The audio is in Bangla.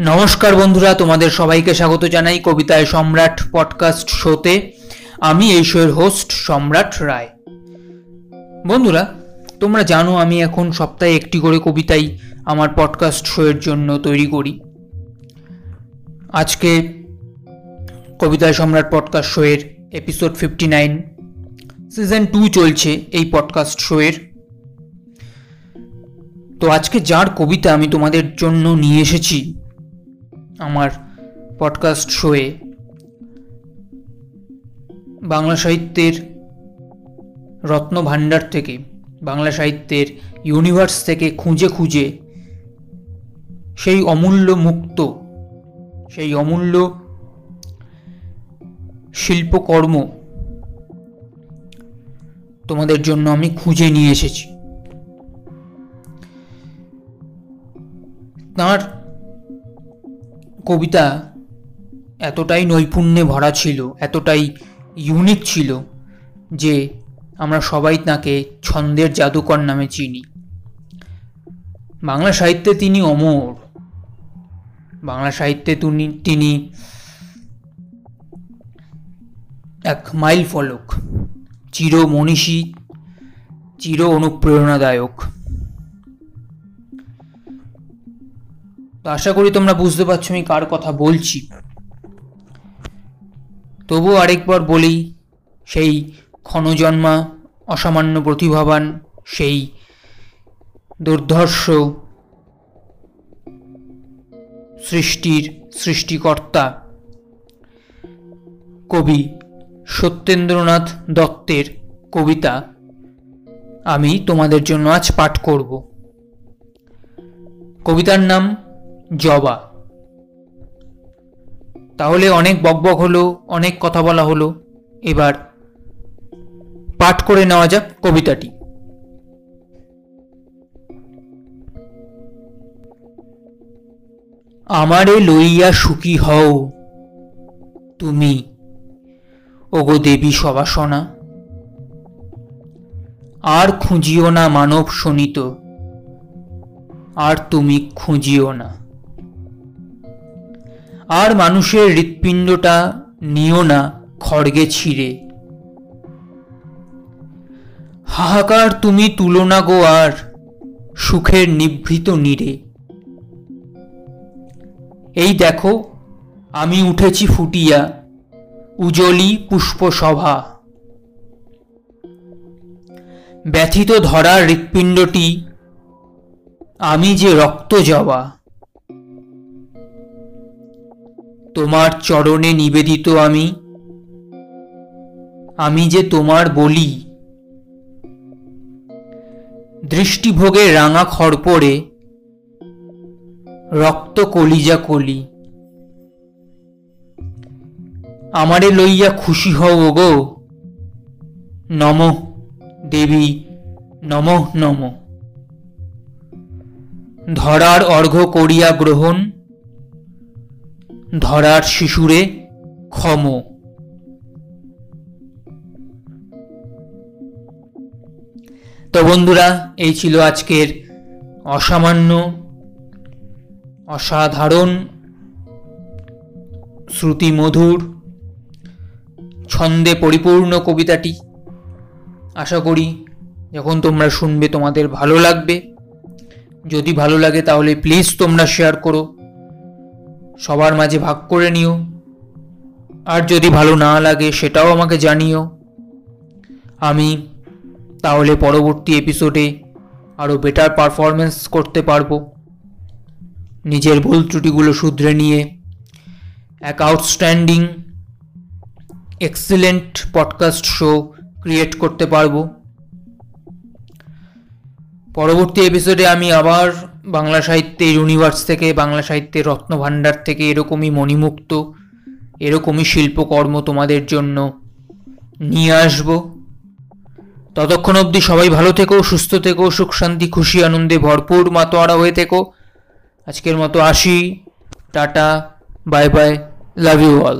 নমস্কার বন্ধুরা, তোমাদের সবাইকে স্বাগত জানাই কবিতায় সম্রাট পডকাস্ট শোতে আমি এই শোয়ের হোস্ট সম্রাট রায়। বন্ধুরা, তোমরা জানো আমি এখন সপ্তাহে একটি করে কবিতাই আমার পডকাস্ট শোয়ের জন্য তৈরি করি। আজকে কবিতায় সম্রাট পডকাস্ট শোয়ের episode fifty nine season two চলছে এই পডকাস্ট শোয়ের তো আজকে যার কবিতা আমি তোমাদের জন্য নিয়ে এসেছি আমার পডকাস্ট শোয়ে বাংলা সাহিত্যের রত্ন ভাণ্ডার থেকে, বাংলা সাহিত্যের ইউনিভার্স থেকে খুঁজে খুঁজে সেই অমূল্য মুক্ত, সেই অমূল্য শিল্পকর্ম তোমাদের জন্য আমি খুঁজে নিয়ে এসেছি। তাঁর কবিতা এতটাই নৈপুণ্যে ভরা ছিল, এতটাই ইউনিক ছিল যে আমরা সবাই তাকে ছন্দের জাদুকর নামে চিনি। বাংলা সাহিত্যে তিনি অমর। বাংলা সাহিত্যে তিনি এক মাইল ফলক চির মনীষী চির অনুপ্রেরণাদায়ক। তো আশা করি তোমরা বুঝতে পারছ আমি কার কথা বলছি। তবু আরেকবার বলি, সেই ক্ষণজন্মা অসামান্য প্রতিভাবান, সেই দুর্ধর্ষ সৃষ্টির সৃষ্টিকর্তা কবি সত্যেন্দ্রনাথ দত্তের কবিতা আমি তোমাদের জন্য আজ পাঠ করব। কবিতার নাম জবা। তাহলে অনেক বকবক হলো, অনেক কথা বলা হলো। এবার পাঠ করে নেওয়া যাক কবিতাটি। আমারে লইয়া সুখী হও তুমি, ওগো দেবী সবাসনা। আর খুঁজিও না মানব শোনিত আর তুমি খুঁজিও না। আর মানুষের হৃৎপিণ্ডটা নিও না, খড়গে ছিঁড়ে। হাহাকার তুমি তুলনা গো আর সুখের নিভৃত নীরে। এই দেখো, আমি উঠেছি ফুটিয়া, উজলি পুষ্পসভা। ব্যথিত ধরার হৃৎপিণ্ডটি, আমি যে রক্ত জবা। তোমার চরণে নিবেদিত আমি। আমি যে তোমার বলি। দৃষ্টিভোগে রাঙা খড়পড়ে, রক্ত কলিজা কলি। আমারে লইয়া খুশি হও গো। নম দেবী, নম নম। ধরার অর্ঘ্য করিয়া গ্রহণ ধরার শিশুরে ক্ষম। তো বন্ধুরা, এই ছিল আজকের অসামান্য, অসাধারণ শ্রুতি মধুর, ছন্দে পরিপূর্ণ কবিতাটি। আশা করি যখন তোমরা শুনবে তোমাদের ভালো লাগবে। যদি ভালো লাগে তাহলে প্লিজ তোমরা শেয়ার করো। সবার মাঝে ভাগ করে নিও। আর যদি ভালো না লাগে সেটাও আমাকে জানিও। আমি তাহলে পরবর্তী এপিসোডে আরও বেটার পারফরমেন্স করতে পারব। নিজের ভুল ত্রুটিগুলো শুধরে নিয়ে এক outstanding excellent podcast show create করতে পারব। পরবর্তী এপিসোডে আমি আবার বাংলা সাহিত্যের ইউনিভার্স থেকে, বাংলা সাহিত্যের রত্নভাণ্ডার থেকে এরকমই মণিমুক্ত, এরকমই শিল্পকর্ম তোমাদের জন্য নিয়ে আসব। ততক্ষণ অবধি সবাই ভালো থেকো, সুস্থ থেকো, সুখ শান্তি, খুশি আনন্দে ভরপুর মাতোয়ারা হয়ে থেকো। আজকের মতো আসি, tata bye bye love you all